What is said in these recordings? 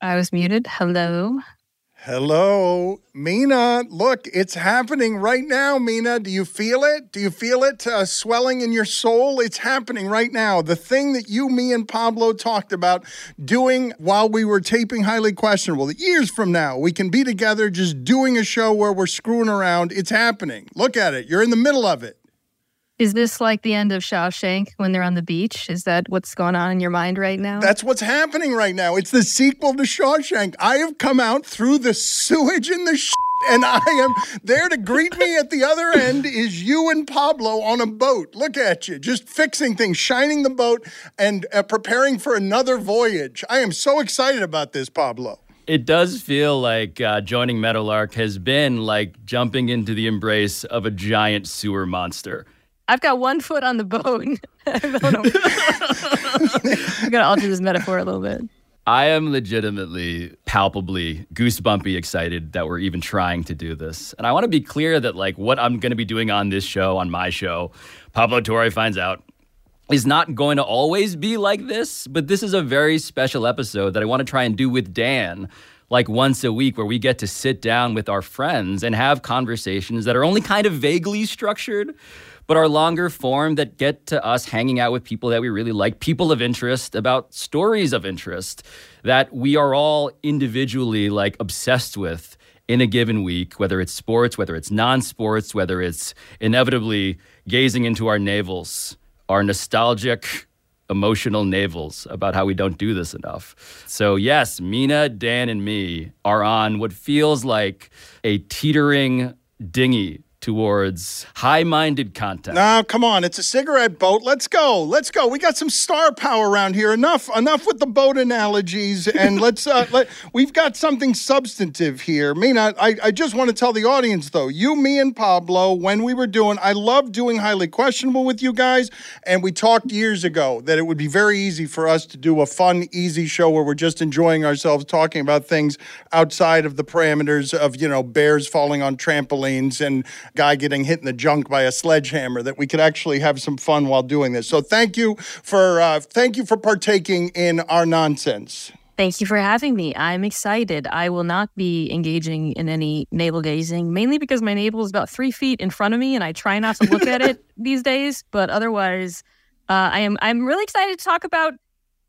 I was muted. Hello. Hello, Mina. Look, it's happening right now, Mina. Do you feel it? Do you feel it uh, swelling in your soul? It's happening right now. The thing that you, me, and Pablo talked about doing while we were taping Highly Questionable, years from now, we can be together just doing a show where we're screwing around. It's happening. Look at it. You're in the middle of it. Is this like the end of Shawshank when they're on the beach? Is that what's going on in your mind right now? That's what's happening right now. It's the sequel to Shawshank. I have come out through the sewage and the sh- and I am there to greet me at the other end is you and Pablo on a boat. Look at you, just fixing things, shining the boat, and uh, preparing for another voyage. I am so excited about this, Pablo. It does feel like uh, joining Meadowlark has been like jumping into the embrace of a giant sewer monster. I've got one foot on the bone. I'm gonna alter this metaphor a little bit. I am legitimately, palpably, goosebumpy excited that we're even trying to do this. And I want to be clear that, like, what I'm going to be doing on this show, on my show, Pablo Torre finds out, is not going to always be like this. But this is a very special episode that I want to try and do with Dan, like once a week, where we get to sit down with our friends and have conversations that are only kind of vaguely structured but are longer form that get to us hanging out with people that we really like, people of interest, about stories of interest that we are all individually like obsessed with in a given week, whether it's sports, whether it's non sports, whether it's inevitably gazing into our navels, our nostalgic, emotional navels about how we don't do this enough. So, yes, Mina, Dan, and me are on what feels like a teetering dinghy towards high minded content. Now, come on. It's a cigarette boat. Let's go. Let's go. We got some star power around here. Enough enough with the boat analogies. And let's, uh, let, we've got something substantive here. Mina, I, I just want to tell the audience, though, you, me, and Pablo, when we were doing, I love doing Highly Questionable with you guys. And we talked years ago that it would be very easy for us to do a fun, easy show where we're just enjoying ourselves talking about things outside of the parameters of, you know, bears falling on trampolines and guy getting hit in the junk by a sledgehammer that we could actually have some fun while doing this. So thank you for uh, thank you for partaking in our nonsense. Thank you for having me. I'm excited. I will not be engaging in any navel gazing, mainly because my navel is about three feet in front of me, and I try not to look at it these days. But otherwise, uh, I am I'm really excited to talk about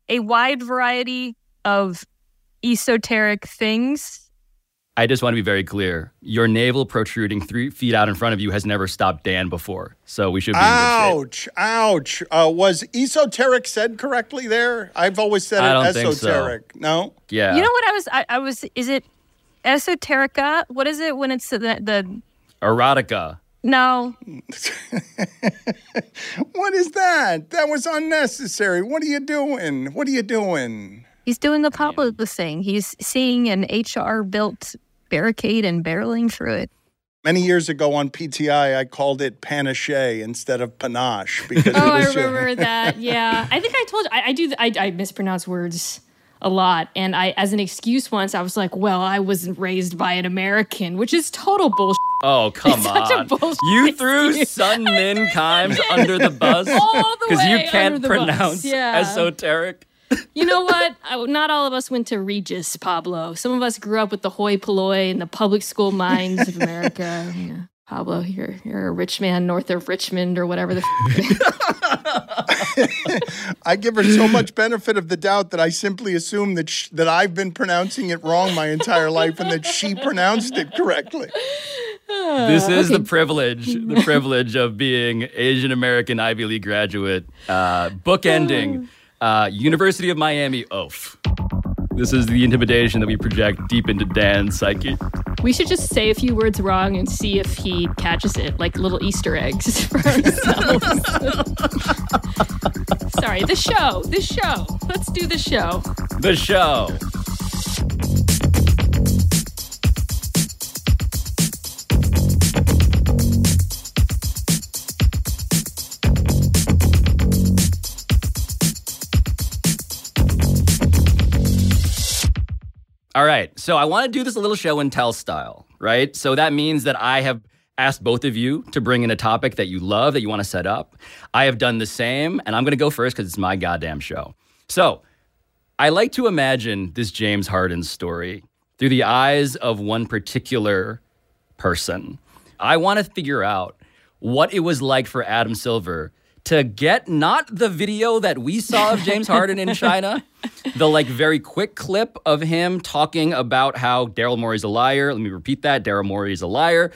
a wide variety of esoteric things I just want to be very clear. Your navel protruding three feet out in front of you has never stopped Dan before. So we should be Ouch. Ouch. Uh, was esoteric said correctly there? I've always said I it esoteric. So. No? Yeah. You know what I was, I, I, was, is it esoterica? What is it when it's the, the erotica? No. what is that? That was unnecessary. What are you doing? What are you doing? He's doing the Pablo thing. He's seeing an HR built barricade and barreling through it. Many years ago on PTI, I called it panache instead of panache because. oh, I remember that. Yeah, I think I told you I, I do. I, I mispronounce words a lot, and I, as an excuse once, I was like, "Well, I wasn't raised by an American," which is total bullshit. Oh come on! You threw Sun Min Kimes under the bus because you can't pronounce yeah. esoteric you know what? Not all of us went to Regis, Pablo. Some of us grew up with the hoi polloi and the public school minds of America. Yeah. Pablo, you're you're a rich man north of Richmond or whatever the. F- I give her so much benefit of the doubt that I simply assume that sh- that I've been pronouncing it wrong my entire life and that she pronounced it correctly. This is okay. the privilege, the privilege of being Asian American Ivy League graduate, uh, bookending uh, University of Miami oaf. This is the intimidation that we project deep into Dan's psyche. We should just say a few words wrong and see if he catches it, like little Easter eggs for ourselves. Sorry, the show, the show. Let's do the show. The show. All right. So I want to do this a little show and tell style, right? So that means that I have asked both of you to bring in a topic that you love, that you want to set up. I have done the same, and I'm going to go first because it's my goddamn show. So I like to imagine this James Harden story through the eyes of one particular person. I want to figure out what it was like for Adam Silver to get not the video that we saw of James Harden in China, the like very quick clip of him talking about how Daryl Morey's a liar. Let me repeat that Daryl Morey is a liar.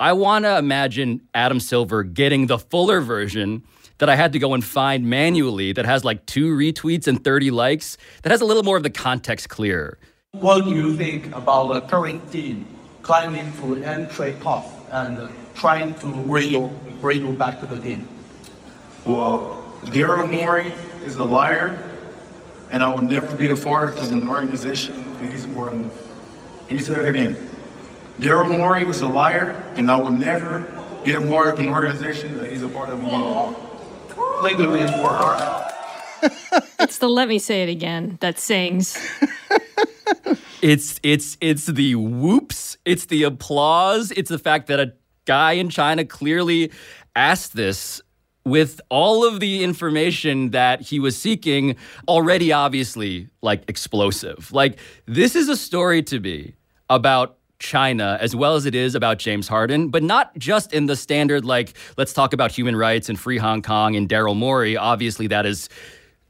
I want to imagine Adam Silver getting the fuller version that I had to go and find manually that has like two retweets and 30 likes, that has a little more of the context clear. What do you think about the current team climbing to end trade talks and trying to bring you, bring you back to the team? Well, Daryl Morey is a liar, and I will never be a part of an organization that he's more than. Can you say that again? Daryl Morey was a liar, and I will never be a part of an organization that he's a part of. Legally, it's more hard. It's the let me say it again that sings. It's it's it's the whoops, it's the applause, it's the fact that a guy in China clearly asked this with all of the information that he was seeking already obviously like explosive. Like this is a story to be about China as well as it is about James Harden, but not just in the standard like let's talk about human rights and free Hong Kong and Daryl Morey. Obviously that is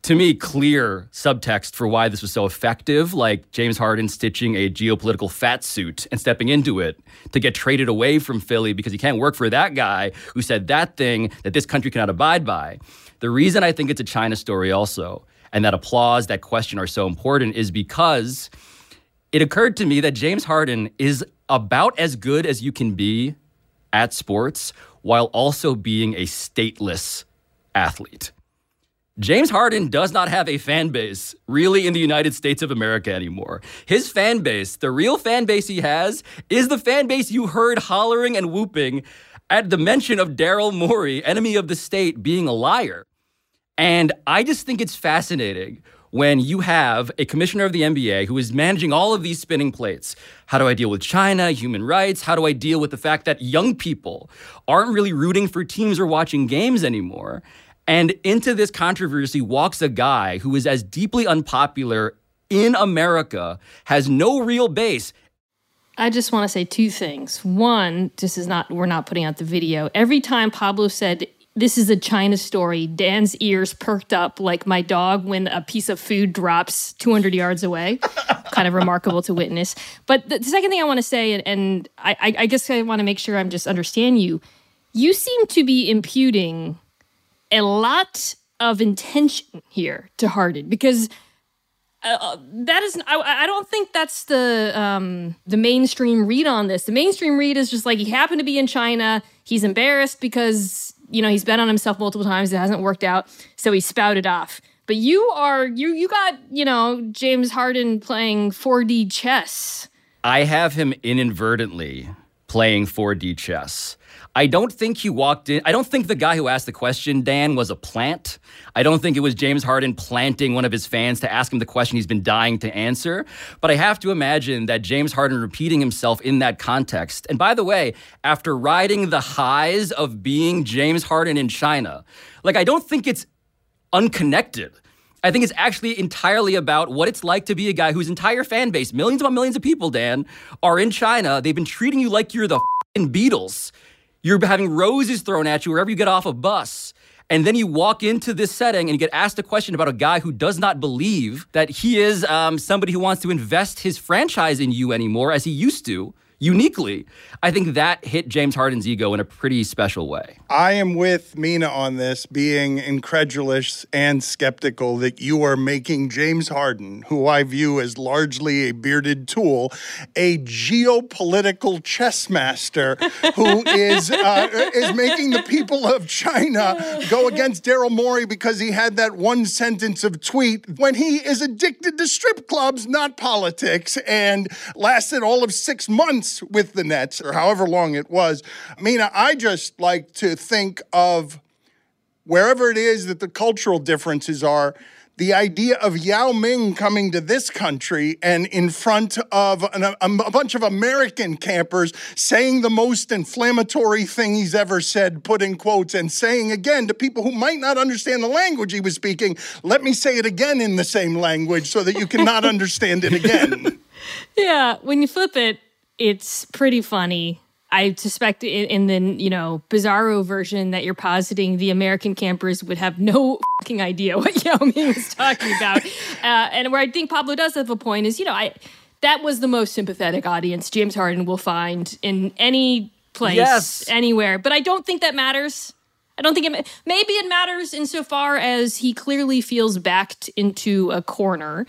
to me, clear subtext for why this was so effective, like James Harden stitching a geopolitical fat suit and stepping into it to get traded away from Philly because he can't work for that guy who said that thing that this country cannot abide by. The reason I think it's a China story also, and that applause, that question are so important, is because it occurred to me that James Harden is about as good as you can be at sports while also being a stateless athlete. James Harden does not have a fan base really in the United States of America anymore. His fan base, the real fan base he has, is the fan base you heard hollering and whooping at the mention of Daryl Morey, enemy of the state, being a liar. And I just think it's fascinating when you have a commissioner of the NBA who is managing all of these spinning plates. How do I deal with China, human rights? How do I deal with the fact that young people aren't really rooting for teams or watching games anymore? And into this controversy walks a guy who is as deeply unpopular in America, has no real base. I just want to say two things. One, this is not, we're not putting out the video. Every time Pablo said, this is a China story, Dan's ears perked up like my dog when a piece of food drops 200 yards away. kind of remarkable to witness. But the, second thing I want to say, and, and I, I guess I want to make sure I'm just understand you, you seem to be imputing a lot of intention here to Harden because uh, uh, that is I, I don't think that's the um, the mainstream read on this. The mainstream read is just like he happened to be in China. He's embarrassed because you know he's bet on himself multiple times. It hasn't worked out, so he spouted off. But you are you you got you know James Harden playing 4D chess. I have him inadvertently playing 4D chess. I don't think he walked in. I don't think the guy who asked the question, Dan, was a plant. I don't think it was James Harden planting one of his fans to ask him the question he's been dying to answer. But I have to imagine that James Harden repeating himself in that context. And by the way, after riding the highs of being James Harden in China, like I don't think it's unconnected. I think it's actually entirely about what it's like to be a guy whose entire fan base, millions upon millions of people, Dan, are in China. They've been treating you like you're the Beatles. You're having roses thrown at you wherever you get off a bus. And then you walk into this setting and you get asked a question about a guy who does not believe that he is um, somebody who wants to invest his franchise in you anymore as he used to uniquely. I think that hit James Harden's ego in a pretty special way. I am with Mina on this, being incredulous and skeptical that you are making James Harden, who I view as largely a bearded tool, a geopolitical chess master who is uh, is making the people of China go against Daryl Morey because he had that one sentence of tweet when he is addicted to strip clubs, not politics, and lasted all of six months months with the Nets, or however long it was. Mina, I just like to think of wherever it is that the cultural differences are, the idea of Yao Ming coming to this country and in front of an, a, a, bunch of American campers saying the most inflammatory thing he's ever said, put in quotes, and saying again to people who might not understand the language he was speaking, let me say it again in the same language so that you cannot understand it again. Yeah, when you flip it, it's pretty funny. I suspect in, the you know bizarro version that you're positing, the American campers would have no fucking idea what Yao Ming was talking about. uh, and where I think Pablo does have a point is, you know, I that was the most sympathetic audience James Harden will find in any place, yes. anywhere. But I don't think that matters. I don't think it. Maybe it matters insofar as he clearly feels backed into a corner,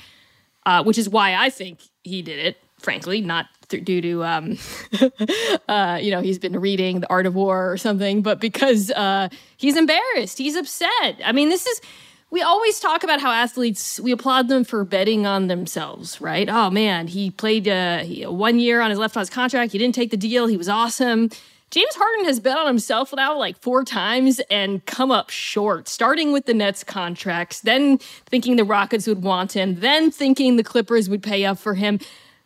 uh, which is why I think he did it. Frankly, not due to um, uh, you know he's been reading the Art of War or something, but because uh, he's embarrassed, he's upset. I mean, this is we always talk about how athletes we applaud them for betting on themselves, right? Oh man, he played uh, he, one year on his left on his contract. He didn't take the deal. He was awesome. James Harden has bet on himself now like four times and come up short, starting with the Nets contracts, then thinking the Rockets would want him, then thinking the Clippers would pay up for him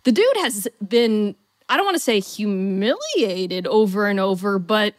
the dude has been, I don't want to say humiliated over and over, but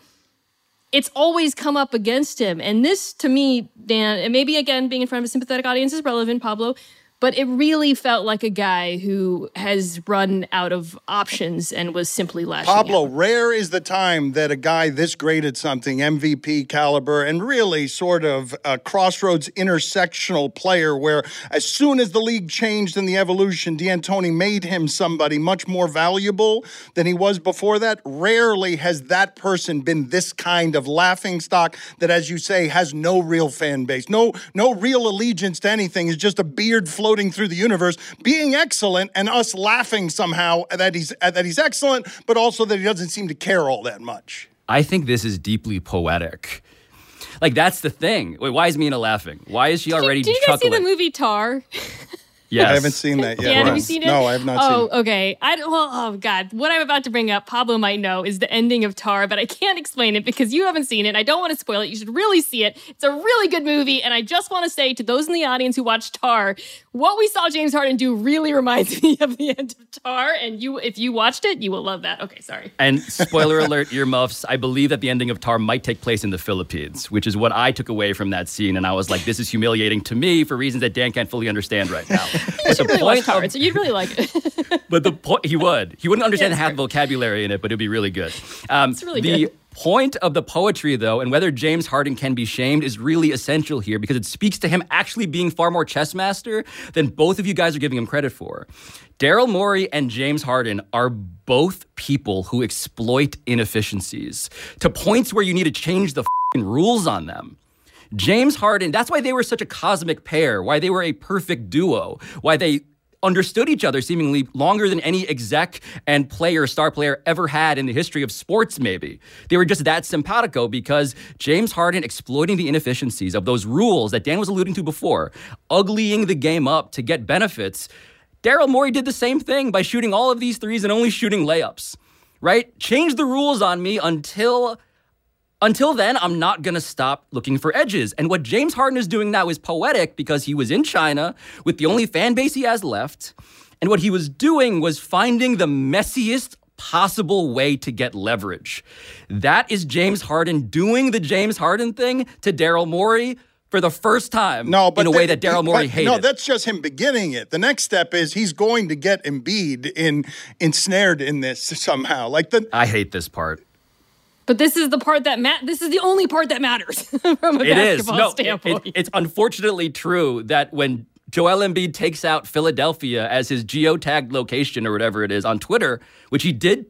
it's always come up against him. And this, to me, Dan, and maybe again, being in front of a sympathetic audience is relevant, Pablo, but it really felt like a guy who has run out of options and was simply lashing Pablo, out. rare is the time that a guy this great at something, MVP caliber, and really sort of a crossroads intersectional player, where as soon as the league changed in the evolution, D'Antoni made him somebody much more valuable than he was before that. Rarely has that person been this kind of laughing stock that, as you say, has no real fan base, no no real allegiance to anything. Is just a beard floating through the universe, being excellent, and us laughing somehow that he's that he's excellent, but also that he doesn't seem to care all that much. I think this is deeply poetic. Like that's the thing. Wait, why is Mina laughing? Why is she did already? You, did you guys see the movie Tar? Yes. I haven't seen that yet. Yeah, have you seen it? No, I have not oh, seen it. okay. I well, oh god, what I'm about to bring up, Pablo might know, is the ending of Tar, but I can't explain it because you haven't seen it. I don't want to spoil it. You should really see it. It's a really good movie, and I just want to say to those in the audience who watched Tar, what we saw James Harden do really reminds me of the end of Tar. And you, if you watched it, you will love that. Okay, sorry. And spoiler alert, earmuffs. I believe that the ending of Tar might take place in the Philippines, which is what I took away from that scene, and I was like, this is humiliating to me for reasons that Dan can't fully understand right now. But the really point of, so you'd really like it. but the point he would he wouldn't understand yeah, half the vocabulary in it, but it'd be really good. Um, it's really the, good point of the poetry, though, and whether James Harden can be shamed is really essential here because it speaks to him actually being far more chess master than both of you guys are giving him credit for. Daryl Morey and James Harden are both people who exploit inefficiencies to points where you need to change the rules on them. James Harden, that's why they were such a cosmic pair, why they were a perfect duo, why they understood each other seemingly longer than any exec and player, star player ever had in the history of sports, maybe. They were just that simpatico because James Harden exploiting the inefficiencies of those rules that Dan was alluding to before, uglying the game up to get benefits. Daryl Morey did the same thing by shooting all of these threes and only shooting layups, right? Change the rules on me until until then, I'm not going to stop looking for edges. And what James Harden is doing now is poetic because he was in China with the only fan base he has left. And what he was doing was finding the messiest possible way to get leverage. That is James Harden doing the James Harden thing to Daryl Morey for the first time no, but in a way that Daryl Morey hated. No, that's just him beginning it. The next step is he's going to get Embiid in ensnared in this somehow. Like the I hate this part. But this is the part that ma- this is the only part that matters from a it basketball no, standpoint. It, it, it's unfortunately true that when Joel Embiid takes out Philadelphia as his geotagged location or whatever it is on Twitter, which he did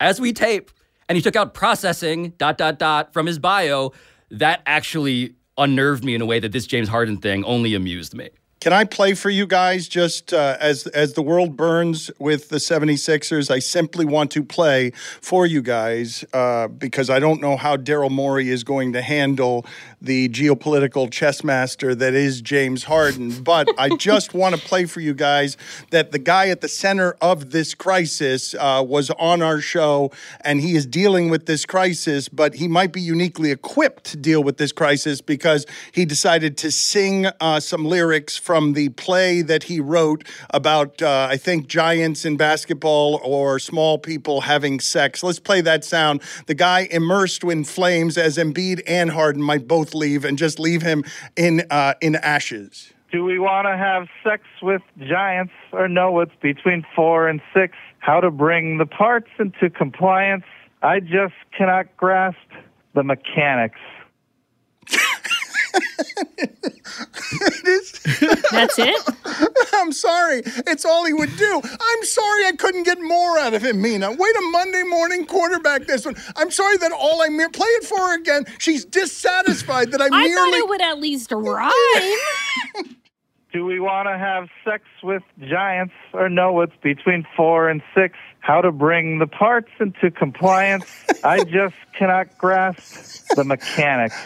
as we tape, and he took out processing dot dot dot from his bio, that actually unnerved me in a way that this James Harden thing only amused me. Can I play for you guys just uh, as as the world burns with the 76ers? I simply want to play for you guys uh, because I don't know how Daryl Morey is going to handle the geopolitical chess master that is James Harden. But I just want to play for you guys that the guy at the center of this crisis uh, was on our show and he is dealing with this crisis, but he might be uniquely equipped to deal with this crisis because he decided to sing uh, some lyrics from from the play that he wrote about, uh, I think, giants in basketball or small people having sex. Let's play that sound. The guy immersed in flames as Embiid and Harden might both leave and just leave him in uh, in ashes. Do we want to have sex with giants or no? It's between four and six? How to bring the parts into compliance? I just cannot grasp the mechanics. That's it? I'm sorry. It's all he would do. I'm sorry I couldn't get more out of him, Mina. Wait a Monday morning quarterback this one. I'm sorry that all I mere play it for her again. She's dissatisfied that I, I merely thought it would at least rhyme. Do we want to have sex with giants or no? It's between four and six? How to bring the parts into compliance? I just cannot grasp the mechanics.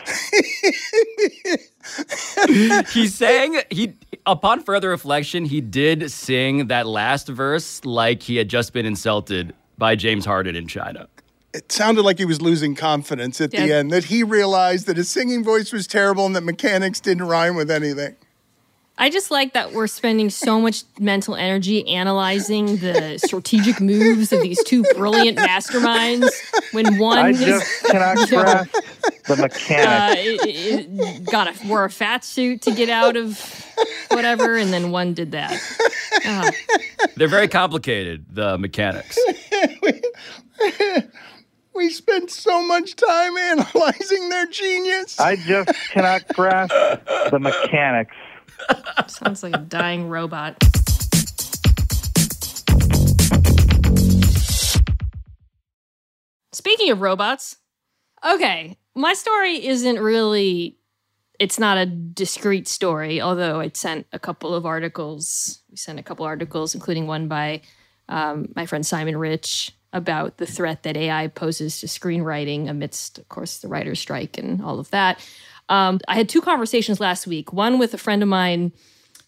he sang he upon further reflection he did sing that last verse like he had just been insulted by James Harden in China. it sounded like he was losing confidence at the end, that he realized that his singing voice was terrible and that mechanics didn't rhyme with anything. I just like that we're spending so much mental energy analyzing the strategic moves of these two brilliant masterminds when one I is just cannot grasp the uh, mechanics. it, it got a wore a fat suit to get out of whatever, and then one did that. Ah, They're very complicated, the mechanics. We spent so much time analyzing their genius. I just cannot grasp the mechanics. Sounds like a dying robot. Speaking of robots, okay, my story isn't really it's not a discrete story, although I sent a couple of articles. We sent a couple articles, including one by um, my friend Simon Rich about the threat that AI poses to screenwriting amidst, of course, the writer's strike and all of that. Um, I had two conversations last week. One with a friend of mine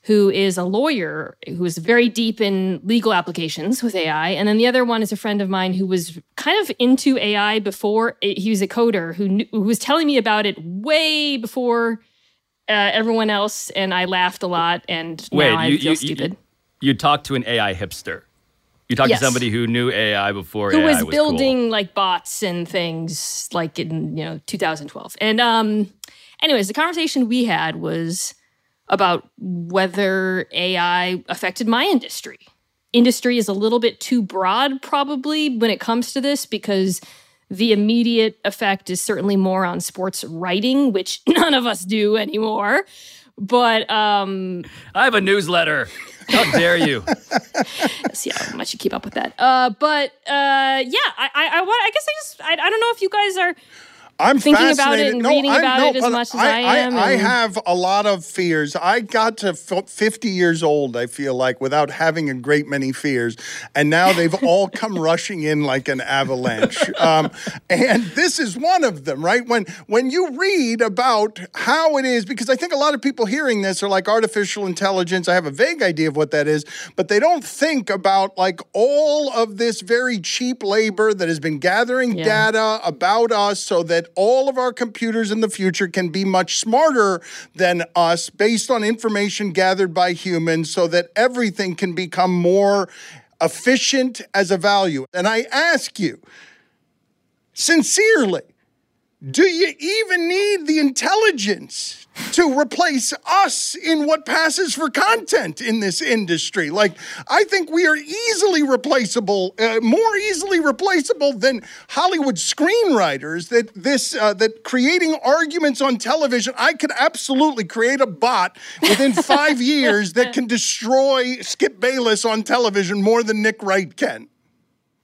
who is a lawyer who is very deep in legal applications with AI. And then the other one is a friend of mine who was kind of into AI before. He was a coder who, knew, who was telling me about it way before uh, everyone else. And I laughed a lot. And Wait, now I you, feel you, stupid. You, you talked to an AI hipster. You talked Yes. to somebody who knew AI before who AI was was building cool. like bots and things like in you know 2012 and um anyways the conversation we had was about whether ai affected my industry industry is a little bit too broad probably when it comes to this because the immediate effect is certainly more on sports writing which none of us do anymore but um I have a newsletter. How dare you? see how much you keep up with that. Uh, but uh, yeah, I, I, I want. I guess I just, I, I don't know if you guys are. I'm thinking about it and no, reading I, about no, it as much as I am I, and- have a lot of fears. I got to 50 years old, I feel like, without having a great many fears. And now they've all come rushing in like an avalanche. Um, and this is one of them, right? When, when you read about how it is, because I think a lot of people hearing this are like artificial intelligence. I have a vague idea of what that is, but they don't think about like all of this very cheap labor that has been gathering Yeah. data about us so that all of our computers in the future can be much smarter than us based on information gathered by humans so that everything can become more efficient as a value. And I ask you, sincerely, do you even need the intelligence to replace us in what passes for content in this industry? Like, I think we are easily replaceable, uh, more easily replaceable than Hollywood screenwriters. That this, uh, that creating arguments on television, I could absolutely create a bot within five years that can destroy Skip Bayless on television more than Nick Wright can.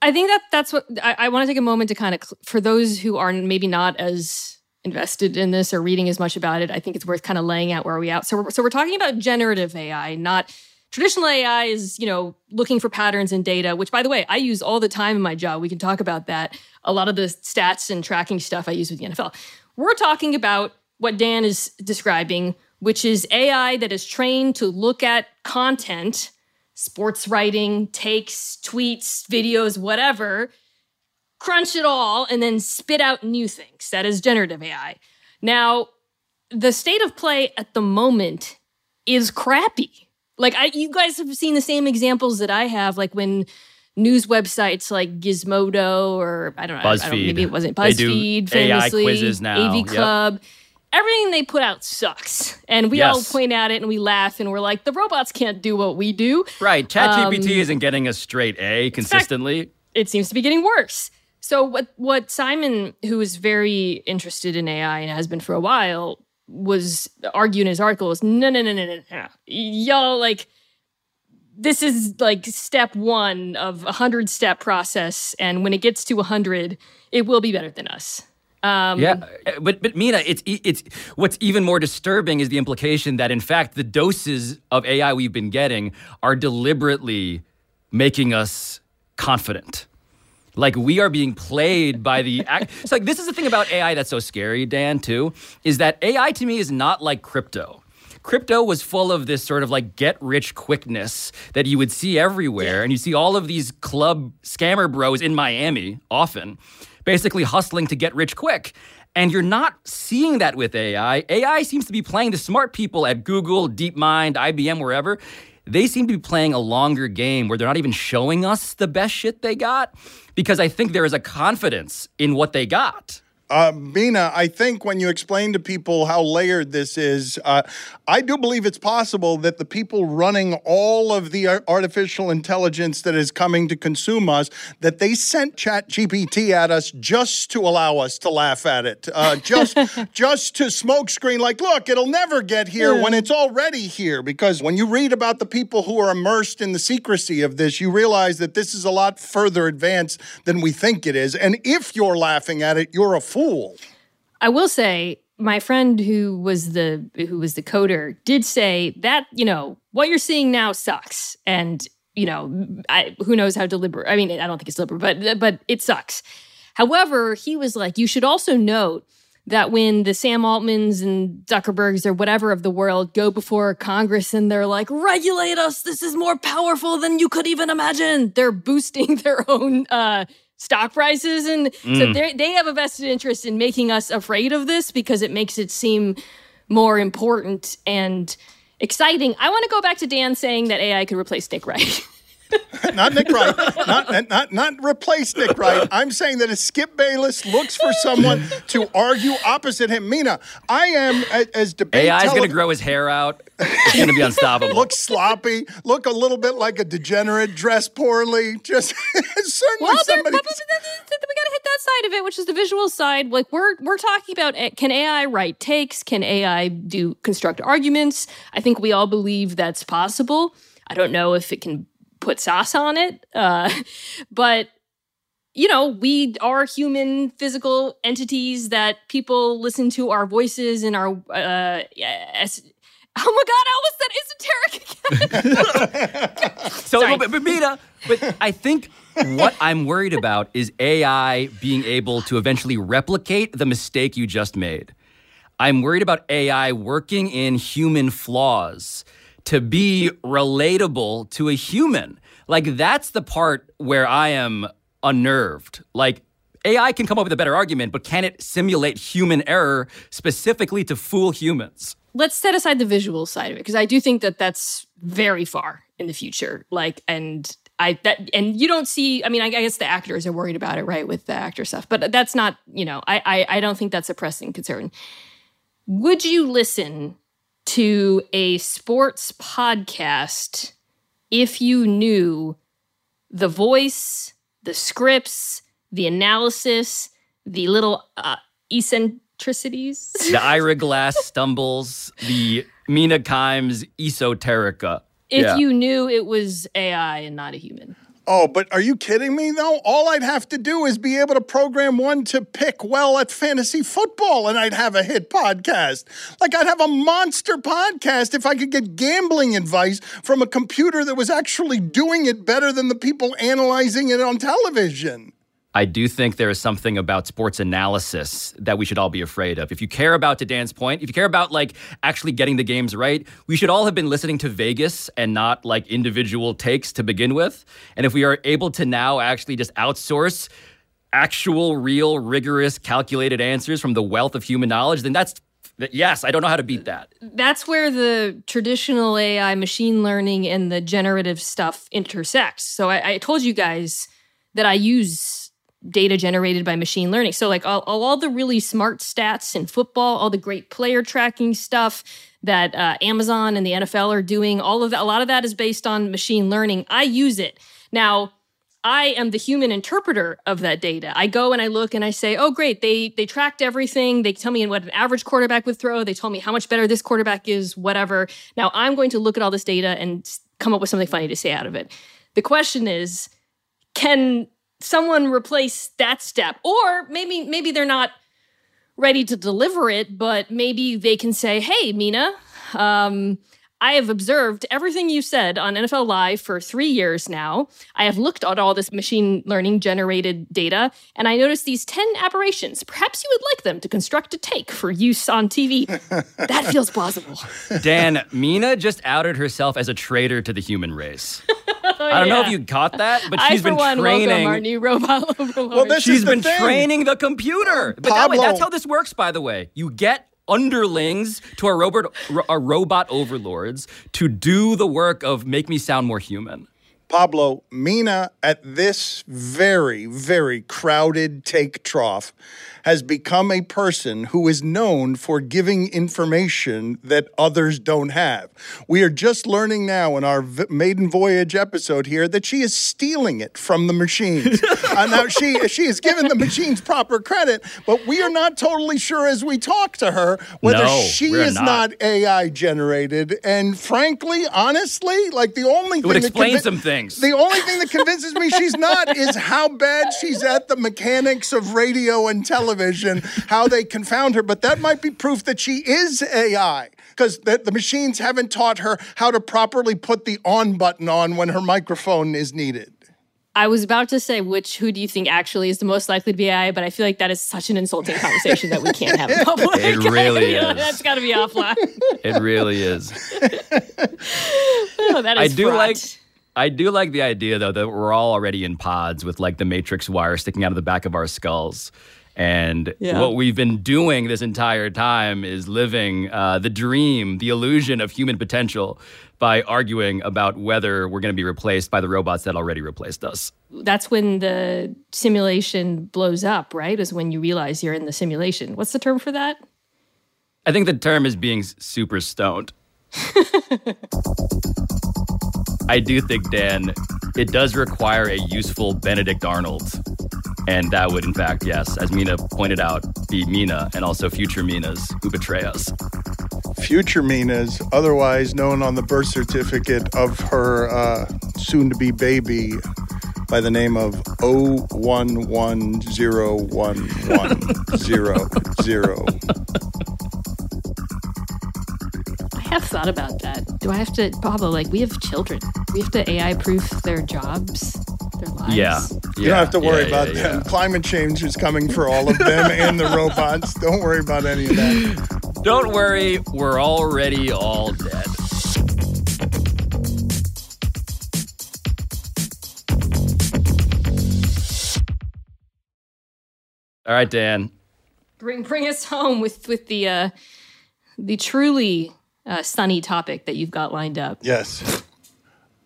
I think that that's what I, I want to take a moment to kind of for those who are maybe not as invested in this or reading as much about it. I think it's worth kind of laying out where are we at. So we're, so we're talking about generative AI, not traditional AI is you know looking for patterns in data. Which by the way, I use all the time in my job. We can talk about that. A lot of the stats and tracking stuff I use with the NFL. We're talking about what Dan is describing, which is AI that is trained to look at content sports writing, takes, tweets, videos, whatever, crunch it all, and then spit out new things. That is generative AI. Now, the state of play at the moment is crappy. Like I you guys have seen the same examples that I have like when news websites like Gizmodo or I don't know, I don't, maybe it wasn't They do BuzzFeed, AI famously, quizzes now. AV Yep. Everything they put out sucks. And we all point at it and we laugh and we're like, the robots can't do what we do. Right. ChatGPT Um, isn't getting a straight A consistently. it seems to be getting worse. So what what Simon, who is very interested in AI and has been for a while, was arguing in his article is no no no no no no y'all like this is like step one of a hundred step process, and when it gets to a hundred, it will be better than us. Um, Yeah, uh, but but Mina, it's it's what's even more disturbing is the implication that in fact the doses of AI we've been getting are deliberately making us confident. Like we are being played by the. Act- it's like this is the thing about AI that's so scary, Dan. Too is that AI to me is not like crypto. Crypto was full of this sort of like get rich quickness that you would see everywhere, and you see all of these club scammer bros in Miami often, basically hustling to get rich quick. And you're not seeing that with AI. AI seems to be playing the smart people at Google, DeepMind, IBM, wherever they seem to be playing a longer game where they're not even showing us the best shit they got because I think there is a confidence in what they got. Uh, Mina, I think when you explain to people how layered this is, uh, I do believe it's possible that the people running all of the artificial intelligence that is coming to consume us, that they sent Chat GPT at us just to allow us to laugh at it, uh, just just to smokescreen like, look, it'll never get here when it's already here. Because when you read about the people who are immersed in the secrecy of this, you realize that this is a lot further advanced than we think it is. And if you're laughing at it, you're a fool. I will say my friend who was the who was the coder did say that you know what you're seeing now sucks and you know I, who knows how deliberate i mean i don't think it's deliberate but but it sucks however he was like you should also note that when the sam altmans and zuckerbergs or whatever of the world go before congress and they're like regulate us this is more powerful than you could even imagine they're boosting their own uh stock prices and so mm. they they have a vested interest in making us afraid of this because it makes it seem more important and exciting. I want to go back to Dan saying that AI could replace Nick Wright. not Nick Wright, not, not not replace Nick Wright. I'm saying that if Skip Bayless looks for someone to argue opposite him, Mina, I am as debate. AI is going to grow his hair out. It's going to be unstoppable. Look sloppy, look a little bit like a degenerate, dress poorly. Just certainly well, there, somebody. but, but, but, but we got to hit that side of it, which is the visual side. Like we're we're talking about uh, can AI write takes? Can AI do construct arguments? I think we all believe that's possible. I don't know if it can put sauce on it, uh, but you know, we are human physical entities that people listen to our voices and our uh as, Oh my god, I almost said esoteric again. So, Sorry. but, but Mina, but I think what I'm worried about is AI being able to eventually replicate the mistake you just made. I'm worried about AI working in human flaws to be relatable to a human. Like that's the part where I am unnerved. Like AI can come up with a better argument, but can it simulate human error specifically to fool humans? Let's set aside the visual side of it because I do think that that's very far in the future. Like, and I that and you don't see. I mean, I guess the actors are worried about it, right, with the actor stuff. But that's not. You know, I I, I don't think that's a pressing concern. Would you listen to a sports podcast if you knew the voice, the scripts, the analysis, the little uh, eccentricities? The Ira Glass stumbles, the Mina Kimes esoterica. if Yeah. you knew it was AI and not a human. Oh, but are you kidding me though? All I'd have to do is be able to program one to pick well at fantasy football and I'd have a hit podcast. Like I'd have a monster podcast if I could get gambling advice from a computer that was actually doing it better than the people analyzing it on television. I do think there is something about sports analysis that we should all be afraid of. If you care about, to Dan's point, if you care about like actually getting the games right, we should all have been listening to Vegas and not like individual takes to begin with. And if we are able to now actually just outsource actual, real, rigorous, calculated answers from the wealth of human knowledge, then that's Yes, I don't know how to beat that. That's where the traditional AI, machine learning, and the generative stuff intersects. So I, I told you guys that I use data generated by machine learning. So like all, all the really smart stats in football, all the great player tracking stuff that uh, Amazon and the NFL are doing, all of that, a lot of that is based on machine learning. I use it now. I am the human interpreter of that data. I go and I look and I say, "Oh, great! They they tracked everything. They tell me what an average quarterback would throw. They told me how much better this quarterback is. Whatever." Now I'm going to look at all this data and come up with something funny to say out of it. The question is, can someone replace that step, or maybe maybe they're not ready to deliver it, but maybe they can say, "Hey, Mina." Um, I have observed everything you said on NFL Live for three years now. I have looked at all this machine learning generated data, and I noticed these 10 aberrations. Perhaps you would like them to construct a take for use on TV. that feels plausible. Dan, Mina just outed herself as a traitor to the human race. Oh, I don't know if yeah. you caught that, but I, she's for been one, training. our new robot overlord. Well, this She's is the been thing. training the computer. But that way, that's how this works, by the way. You get underlings to our robot, our robot overlords to do the work of make me sound more human. Pablo, Mina at this very, very crowded take trough has become a person who is known for giving information that others don't have. We are just learning now in our v- maiden voyage episode here that she is stealing it from the machines. uh, now she she is given the machines proper credit, but we are not totally sure as we talk to her whether No, she is not. not AI generated. And frankly, honestly, like the only It would thing that explain some things. the only thing that convinces me she's not is how bad she's at the mechanics of radio and television, how they confound her. But that might be proof that she is AI because the, the machines haven't taught her how to properly put the on button on when her microphone is needed. I was about to say which who do you think actually is the most likely to be AI, but I feel like that is such an insulting conversation that we can't have in public. It really is. That's got to be offline. It really is. Oh, that I do fraught. like I do like the idea though that we're all already in pods with like the matrix wire sticking out of the back of our skulls. And Yeah. what we've been doing this entire time is living uh, the dream, the illusion of human potential by arguing about whether we're going to be replaced by the robots that already replaced us. that's when the simulation blows up, right? Is when you realize you're in the simulation. What's the term for that? I think the term is being super stoned. I do think, Dan, it does require a useful Benedict Arnold. And that would, in fact, yes, as Mina pointed out, be Mina and also future Minas who betray us. Future Mina's, otherwise known on the birth certificate of her uh, soon to be baby by the name of 011011000. I have thought about that. Do I have to, Pablo? Like, we have children. We have to AI proof their jobs, their lives. Yeah. You don't have to worry yeah, about yeah, them. yeah. Climate change is coming for all of them and the robots. Don't worry about any of that. Don't worry, we're already all dead. All right, Dan. Bring bring us home with with the uh, the truly uh, sunny topic that you've got lined up. Yes.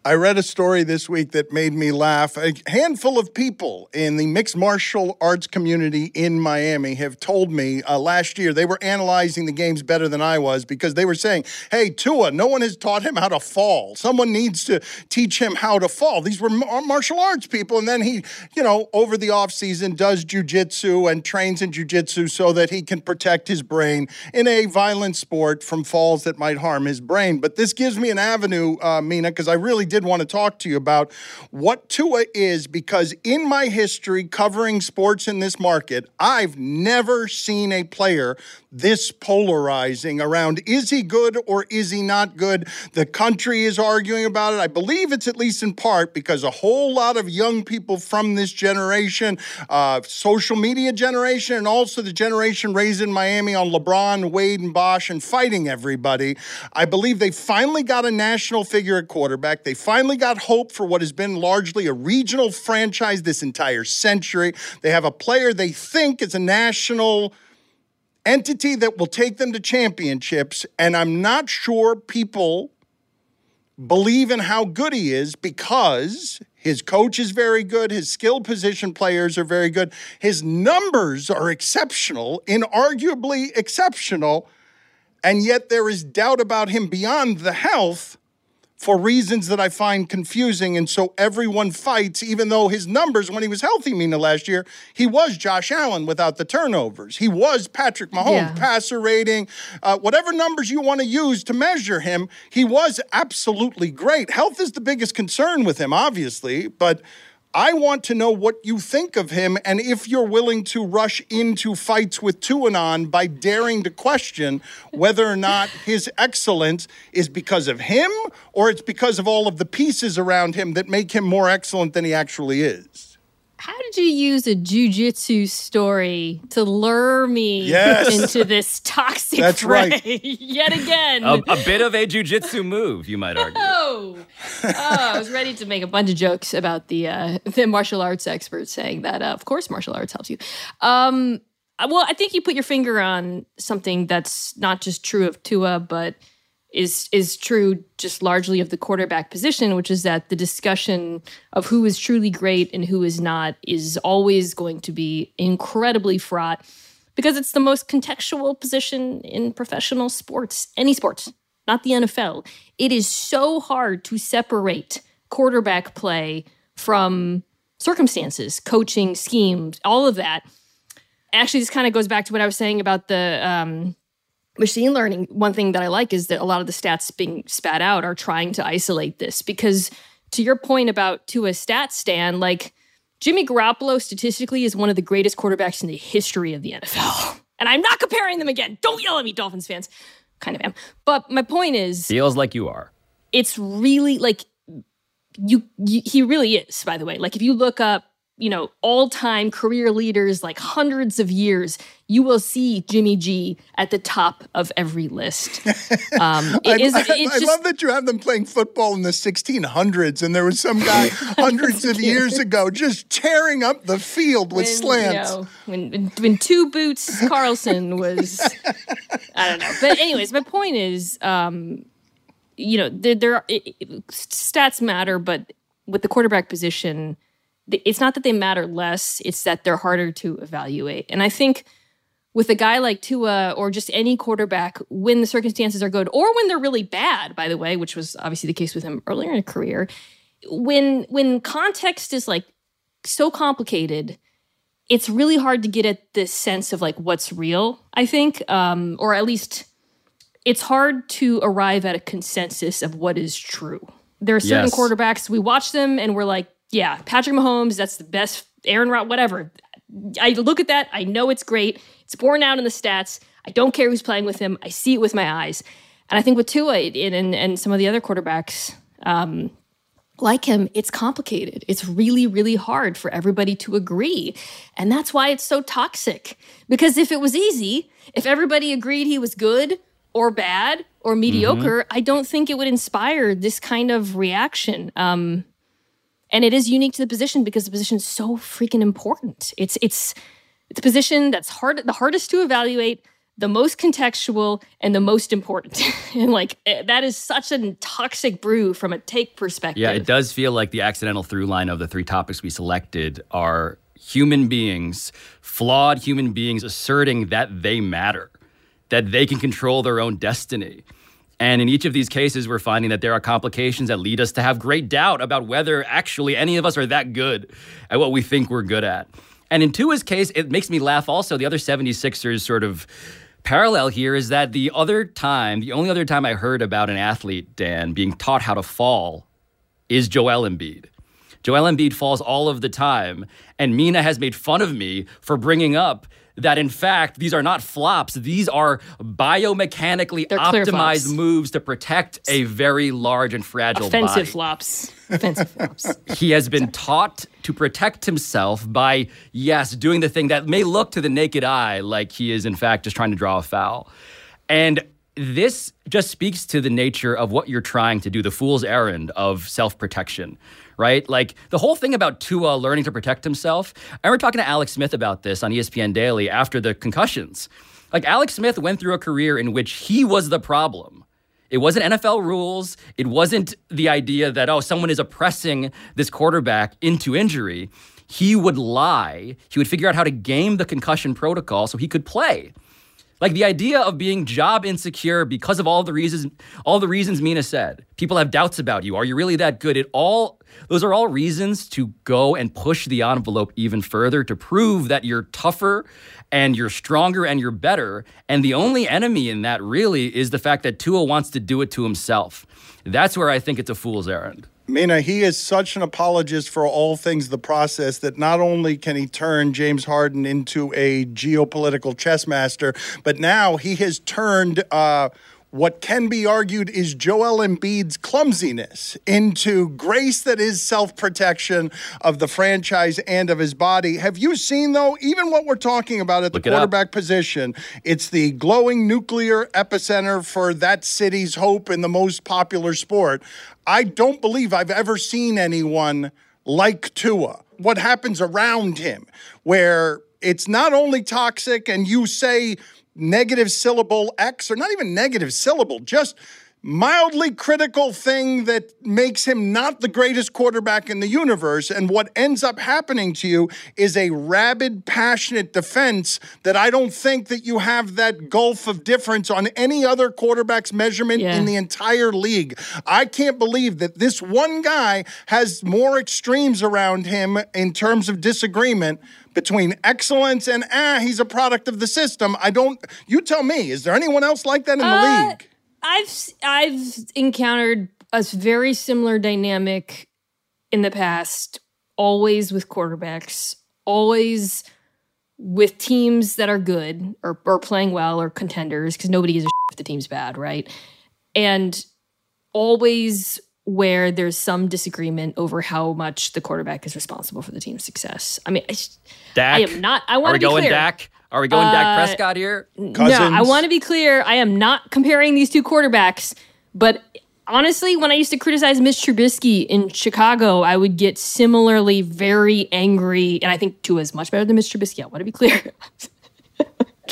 I read a story this week that made me laugh. A handful of people in the mixed martial arts community in Miami have told me uh, last year they were analyzing the games better than I was because they were saying, hey, Tua, no one has taught him how to fall. Someone needs to teach him how to fall. These were mar- martial arts people. And then he, you know, over the offseason does jujitsu and trains in jujitsu so that he can protect his brain in a violent sport from falls that might harm his brain. But this gives me an avenue, uh, Mina, because I really did want to talk to you about what Tua is, because in my history covering sports in this market, I've never seen a player this polarizing around is he good or is he not good? The country is arguing about it. I believe it's at least in part because a whole lot of young people from this generation, uh, social media generation, and also the generation raised in Miami on LeBron, Wade, and Bosh and fighting everybody. I believe they finally got a national figure at quarterback. They finally got hope for what has been largely a regional franchise this entire century. They have a player they think is a national entity that will take them to championships. And I'm not sure people believe in how good he is because his coach is very good. His skill position players are very good. His numbers are exceptional, inarguably exceptional. And yet there is doubt about him beyond the health for reasons that I find confusing. And so everyone fights, even though his numbers when he was healthy, Mina, last year, he was Josh Allen without the turnovers. He was Patrick Mahomes, yeah. passer rating, uh, whatever numbers you want to use to measure him, he was absolutely great. Health is the biggest concern with him, obviously, but I want to know what you think of him and if you're willing to rush into fights with Tuanon by daring to question whether or not his excellence is because of him or it's because of all of the pieces around him that make him more excellent than he actually is. How did you use a jujitsu story to lure me yes. into this toxic That's fray right. yet again? A, a, bit of a jujitsu move, you might argue. Oh. oh, I was ready to make a bunch of jokes about the uh, the martial arts experts saying that, uh, of course, martial arts helps you. Um, well, I think you put your finger on something that's not just true of Tua, but – is is true just largely of the quarterback position, which is that the discussion of who is truly great and who is not is always going to be incredibly fraught because it's the most contextual position in professional sports, any sports, not the NFL. It is so hard to separate quarterback play from circumstances, coaching, schemes, all of that. Actually, this kind of goes back to what I was saying about the um, machine learning, one thing that I like is that a lot of the stats being spat out are trying to isolate this because to your point about to a stat stand, like Jimmy Garoppolo statistically is one of the greatest quarterbacks in the history of the NFL. And I'm not comparing them again. Don't yell at me, Dolphins fans. Kind of am. But my point is feels like you are. It's really like you, you he really is, by the way. Like if you look up you know, all time career leaders, like hundreds of years, you will see Jimmy G at the top of every list. Um, I, is, I, I just, love that you have them playing football in the 1600s, and there was some guy hundreds of years ago just tearing up the field with when, slants. You know, when, when Two Boots Carlson was, I don't know. But, anyways, my point is, um, you know, there, there are, it, it, stats matter, but with the quarterback position, it's not that they matter less, it's that they're harder to evaluate. And I think with a guy like Tua or just any quarterback, when the circumstances are good or when they're really bad, by the way, which was obviously the case with him earlier in his career, when when context is like so complicated, it's really hard to get at this sense of like what's real, I think. Um, or at least it's hard to arrive at a consensus of what is true. There are certain yes. quarterbacks, we watch them and we're like, yeah, Patrick Mahomes, that's the best. Aaron Rod, whatever. I look at that. I know it's great. It's borne out in the stats. I don't care who's playing with him. I see it with my eyes. And I think with Tua and, and, and some of the other quarterbacks um, like him, it's complicated. It's really, really hard for everybody to agree. And that's why it's so toxic. Because if it was easy, if everybody agreed he was good or bad or mediocre, mm-hmm. I don't think it would inspire this kind of reaction. Um, and it is unique to the position because the position is so freaking important. It's it's it's a position that's hard the hardest to evaluate, the most contextual, and the most important. and like eh, that is such a toxic brew from a take perspective. Yeah, it does feel like the accidental through line of the three topics we selected are human beings, flawed human beings asserting that they matter, that they can control their own destiny. And in each of these cases, we're finding that there are complications that lead us to have great doubt about whether actually any of us are that good at what we think we're good at. And in Tua's case, it makes me laugh also. The other 76ers sort of parallel here is that the other time, the only other time I heard about an athlete, Dan, being taught how to fall is Joel Embiid. Joel Embiid falls all of the time. And Mina has made fun of me for bringing up that in fact these are not flops. These are biomechanically They're optimized moves to protect a very large and fragile offensive body. flops. Offensive flops. He has been taught to protect himself by yes doing the thing that may look to the naked eye like he is in fact just trying to draw a foul. And this just speaks to the nature of what you're trying to do the fool's errand of self-protection right? Like the whole thing about Tua learning to protect himself. I remember talking to Alex Smith about this on ESPN Daily after the concussions. Like Alex Smith went through a career in which he was the problem. It wasn't NFL rules. It wasn't the idea that, oh, someone is oppressing this quarterback into injury. He would lie. He would figure out how to game the concussion protocol so he could play. Like the idea of being job insecure because of all the reasons all the reasons Mina said. People have doubts about you. Are you really that good? It all those are all reasons to go and push the envelope even further to prove that you're tougher and you're stronger and you're better. And the only enemy in that really is the fact that Tua wants to do it to himself. That's where I think it's a fool's errand. Mina, he is such an apologist for all things the process that not only can he turn James Harden into a geopolitical chess master, but now he has turned uh, what can be argued is Joel Embiid's clumsiness into grace that is self protection of the franchise and of his body. Have you seen, though, even what we're talking about at the quarterback position? It's the glowing nuclear epicenter for that city's hope in the most popular sport. I don't believe I've ever seen anyone like Tua. What happens around him, where it's not only toxic and you say, negative syllable X, or not even negative syllable, just mildly critical thing that makes him not the greatest quarterback in the universe. And what ends up happening to you is a rabid, passionate defense that I don't think that you have that gulf of difference on any other quarterback's measurement yeah. in the entire league. I can't believe that this one guy has more extremes around him in terms of disagreement between excellence and ah, he's a product of the system. I don't. You tell me. Is there anyone else like that in the uh, league? I've I've encountered a very similar dynamic in the past. Always with quarterbacks. Always with teams that are good or, or playing well or contenders because nobody gives a if the team's bad, right? And always where there's some disagreement over how much the quarterback is responsible for the team's success. I mean, I, Dak, I am not. I want to be going clear. Dak? Are we going uh, Dak Prescott here? Cousins. No, I want to be clear. I am not comparing these two quarterbacks. But honestly, when I used to criticize Mitch Trubisky in Chicago, I would get similarly very angry. And I think Tua is much better than Mitch Trubisky. I want to be clear.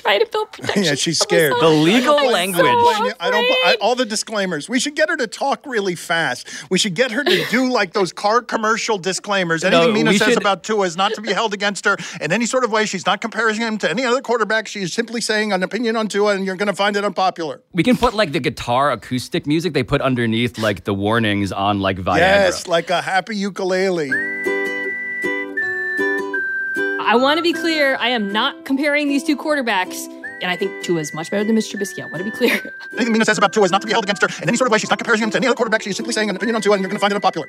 trying to build protection. yeah, she's scared. The legal oh language. So I don't. I, all the disclaimers. We should get her to talk really fast. We should get her to do like those car commercial disclaimers. Anything no, Mina says should... about Tua is not to be held against her in any sort of way. She's not comparing him to any other quarterback. She is simply saying an opinion on Tua, and you're going to find it unpopular. We can put like the guitar acoustic music they put underneath like the warnings on like Viagra. Yes, like a happy ukulele. I want to be clear. I am not comparing these two quarterbacks. And I think Tua is much better than Mr. Trubisky. I want to be clear. Anything Mina says about Tua is not to be held against her in any sort of way. She's not comparing him to any other quarterback. She's simply saying an opinion on Tua, and you're going to find it unpopular.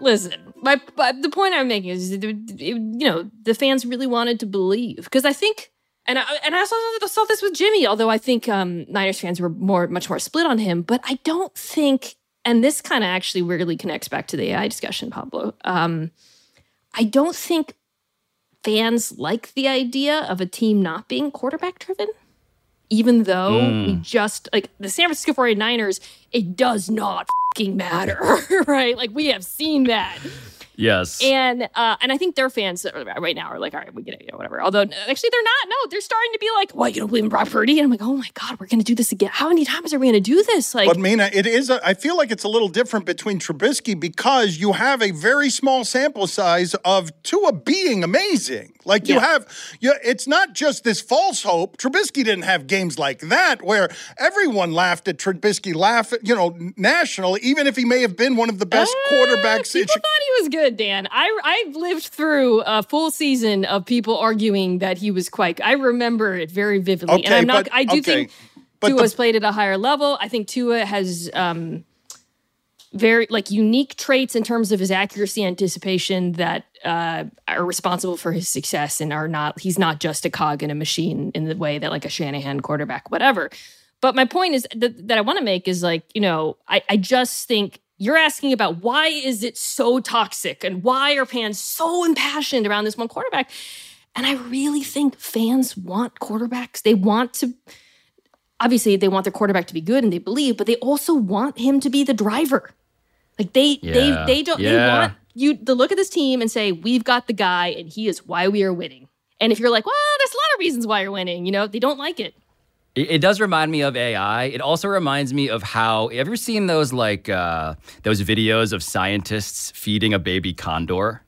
Listen, my, the point I'm making is, you know, the fans really wanted to believe because I think, and I and I also saw this with Jimmy. Although I think um, Niners fans were more, much more split on him, but I don't think and this kind of actually weirdly connects back to the AI discussion, Pablo. Um, I don't think fans like the idea of a team not being quarterback driven, even though mm. we just like the San Francisco 49ers, it does not matter, right? Like we have seen that. Yes. And uh, and I think their fans right now are like, all right, we get it, you know, whatever. Although actually they're not. No, they're starting to be like, what, you don't believe in Brock Purdy? And I'm like, oh my God, we're going to do this again. How many times are we going to do this? Like, but Mina, it is. A, I feel like it's a little different between Trubisky because you have a very small sample size of Tua being amazing. Like you yeah. have, you, it's not just this false hope. Trubisky didn't have games like that where everyone laughed at Trubisky, laugh, you know, national, even if he may have been one of the best uh, quarterbacks. People thought he was good, Dan. I I've lived through a full season of people arguing that he was quite. I remember it very vividly, okay, and I'm not. But, I do okay. think but Tua's the, played at a higher level. I think Tua has. Um, very like unique traits in terms of his accuracy anticipation that uh, are responsible for his success and are not he's not just a cog in a machine in the way that like a Shanahan quarterback whatever. But my point is that, that I want to make is like you know I, I just think you're asking about why is it so toxic and why are fans so impassioned around this one quarterback? And I really think fans want quarterbacks. They want to obviously they want their quarterback to be good and they believe, but they also want him to be the driver. Like they Yeah. they they don't they want you to look at this team and say, We've got the guy and he is why we are winning. And if you're like, well, there's a lot of reasons why you're winning, you know, they don't like it. It, it does remind me of AI. It also reminds me of how. Ever seen those like uh, those videos of scientists feeding a baby condor?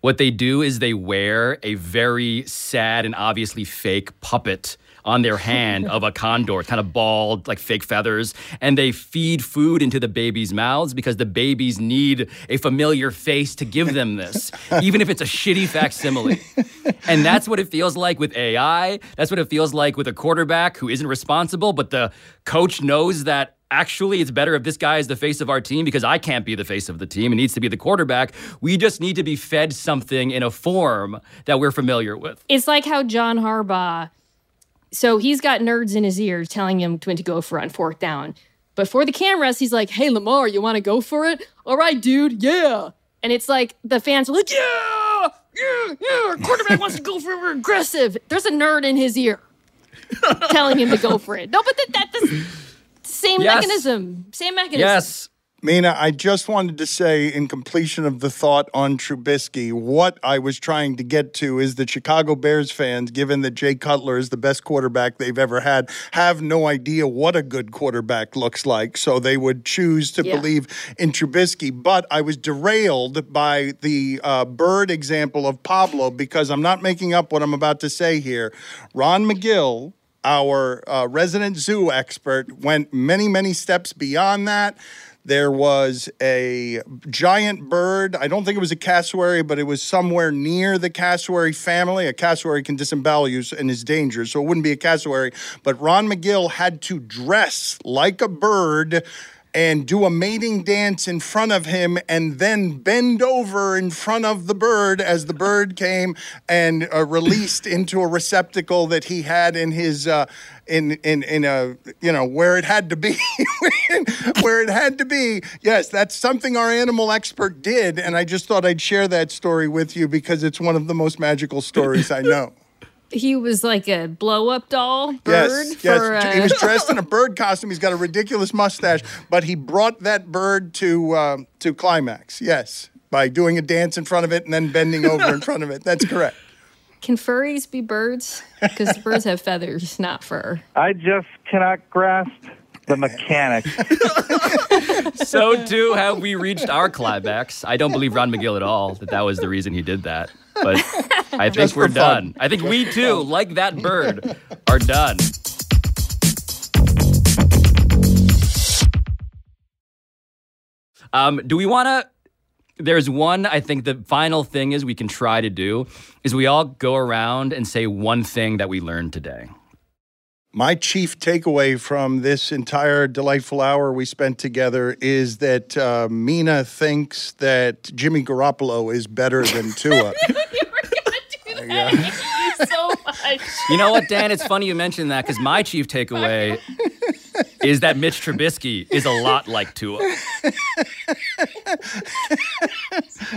What they do is they wear a very sad and obviously fake puppet on their hand of a condor, kind of bald, like fake feathers, and they feed food into the baby's mouths because the babies need a familiar face to give them this, even if it's a shitty facsimile. And that's what it feels like with AI. That's what it feels like with a quarterback who isn't responsible, but the coach knows that actually it's better if this guy is the face of our team because I can't be the face of the team. It needs to be the quarterback. We just need to be fed something in a form that we're familiar with. It's like how John Harbaugh, so he's got nerds in his ear telling him when to go for it on fourth down. But for the cameras, he's like, hey, Lamar, you want to go for it? All right, dude, yeah. And it's like the fans are like, yeah, yeah, yeah, quarterback wants to go for it. We're aggressive. There's a nerd in his ear telling him to go for it. No, but that, that that's same Yes. mechanism. Same mechanism. Yes. Mina, I just wanted to say, in completion of the thought on Trubisky, what I was trying to get to is that Chicago Bears fans, given that Jay Cutler is the best quarterback they've ever had, have no idea what a good quarterback looks like. So they would choose to Yeah. believe in Trubisky. But I was derailed by the uh, bird example of Pablo because I'm not making up what I'm about to say here. Ron Magill our uh, resident zoo expert went many, many steps beyond that. There was a giant bird. I don't think it was a cassowary, but it was somewhere near the cassowary family. A cassowary can disembowel you and is dangerous, so it wouldn't be a cassowary. But Ron Magill had to dress like a bird and do a mating dance in front of him and then bend over in front of the bird as the bird came and uh, released into a receptacle that he had in his uh, in in in a you know where it had to be where it had to be. Yes that's something our animal expert did and i just thought i'd share that story with you because it's one of the most magical stories i know He was like a blow up doll bird. Yes, yes. for, uh, he was dressed in a bird costume. He's got a ridiculous mustache, but he brought that bird to um, to climax. Yes, by doing a dance in front of it and then bending over in front of it. That's correct. Can furries be birds? Because birds have feathers, not fur. I just cannot grasp the mechanics. So too have we reached our climax. I don't believe Ron Magill at all that that was the reason he did that. But I think we're fun. done. I think we too, like that bird, are done. Um, do we want to? There's one. I think the final thing is we can try to do is we all go around and say one thing that we learned today. My chief takeaway from this entire delightful hour we spent together is that uh, Mina thinks that Jimmy Garoppolo is better than Tua. you were gonna do that. You so much. You know what, Dan? It's funny you mentioned that because my chief takeaway is that Mitch Trubisky is a lot like Tua.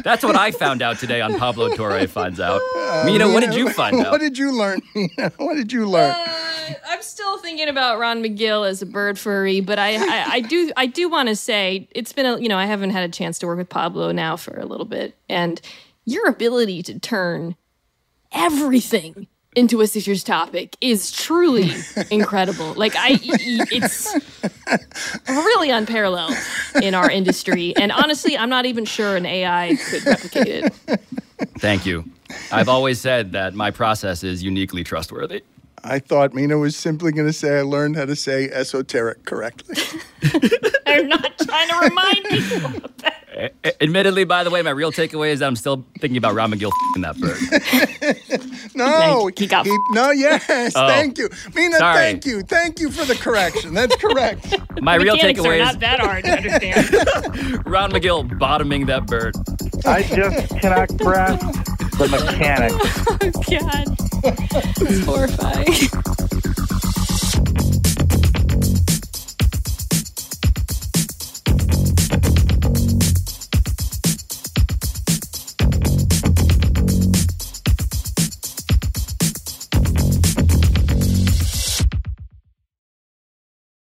That's what I found out today on Pablo Torre finds out. Mina, what did you find out? What did you learn, Mina? What did you learn? Uh, I'm still thinking about Ron Magill as a bird furry, but I, I, I do I do want to say it's been a you know I haven't had a chance to work with Pablo now for a little bit, and your ability to turn everything into a Sixers topic is truly incredible. Like I, it's really unparalleled in our industry, and honestly, I'm not even sure an AI could replicate it. Thank you. I've always said that my process is uniquely trustworthy. I thought Mina was simply going to say I learned how to say esoteric correctly. I'm not trying to remind people of that. Admittedly, by the way, my real takeaway is that I'm still thinking about Ron Magill in that bird. No, He got- no, yes, Oh. thank you, Mina. Sorry. Thank you, thank you for the correction. That's correct. My real Mechanics are takeaway not is that hard to understand. Ron Magill bottoming that bird. I just cannot grasp the mechanics. Oh God. It's horrifying.